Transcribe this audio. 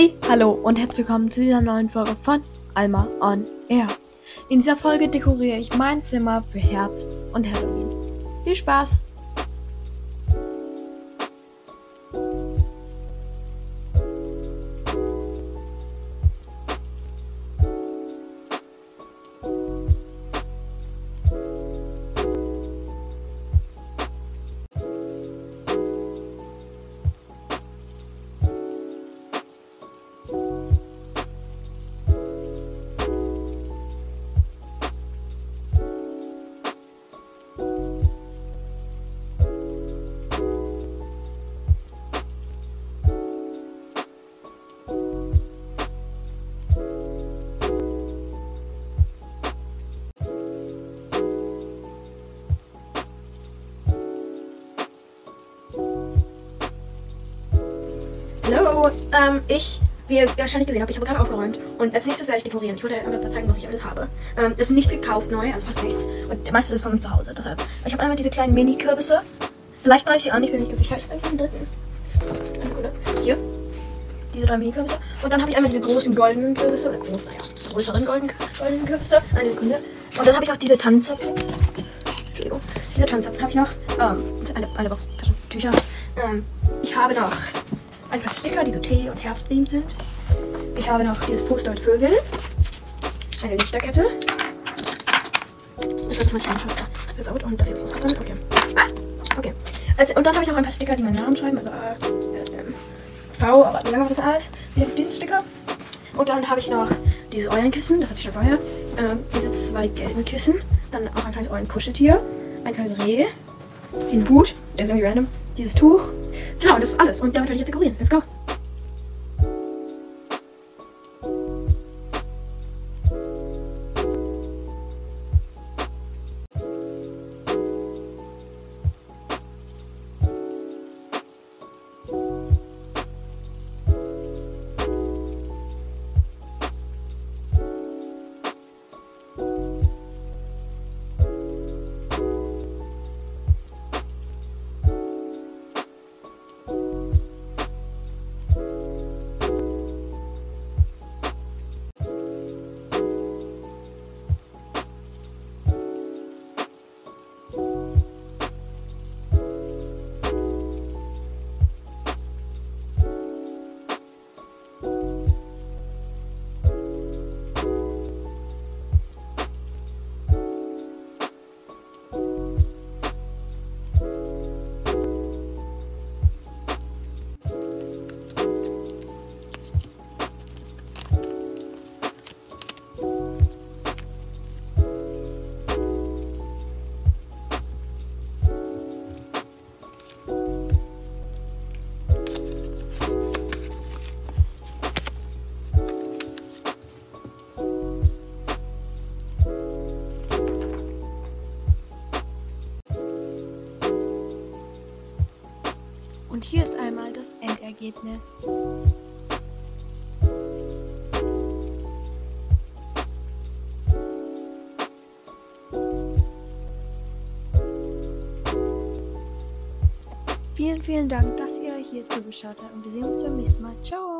Hey, hallo und herzlich willkommen zu dieser neuen Folge von Alma on Air. In dieser Folge dekoriere ich mein Zimmer für Herbst und Halloween. Viel Spaß! Um, ich, wie ihr wahrscheinlich gesehen habt, ich habe gerade aufgeräumt und als nächstes werde ich dekorieren. Ich wollte einfach mal zeigen, was ich alles habe. Ähm, das ist nichts gekauft neu, also fast nichts. Und der meiste ist von uns zu Hause, deshalb. Ich habe einmal diese kleinen Mini-Kürbisse. Vielleicht mache ich sie an, ich bin nicht ganz sicher. Ich habe eigentlich einen dritten. Hier. Diese drei Mini-Kürbisse. Und dann habe ich einmal diese großen goldenen Kürbisse, oder groß, naja, größeren golden, goldenen Kürbisse. Eine Sekunde. Und dann habe ich noch diese Tannenzapfen. Entschuldigung. Diese Tannenzapfen habe ich noch. Ähm, eine, eine Box Taschentücher. Ähm, ich habe noch ein paar Sticker, die so Tee- und Herbstthemed sind. Ich habe noch dieses Poster mit Vögeln. Eine Lichterkette. Das ist mein Schönschutz. Versaut und das hier ist rausgekommen. Okay. Ah, okay. Also, und dann habe ich noch ein paar Sticker, die meinen Namen schreiben. Also äh, äh, V, aber wie lange war das alles? Hier diesen Sticker. Und dann habe ich noch dieses Eulenkissen, das hatte ich schon vorher. Ähm, diese zwei gelben Kissen. Dann auch ein kleines Eulenkuscheltier. Ein kleines Reh. Den Hut. Der ist irgendwie random. Dieses Tuch. Genau, das ist alles. Und damit werde ich jetzt dekorieren. Let's go. Und hier ist einmal das Endergebnis. Vielen, vielen Dank, dass ihr hier zugeschaut habt und wir sehen uns beim nächsten Mal. Ciao!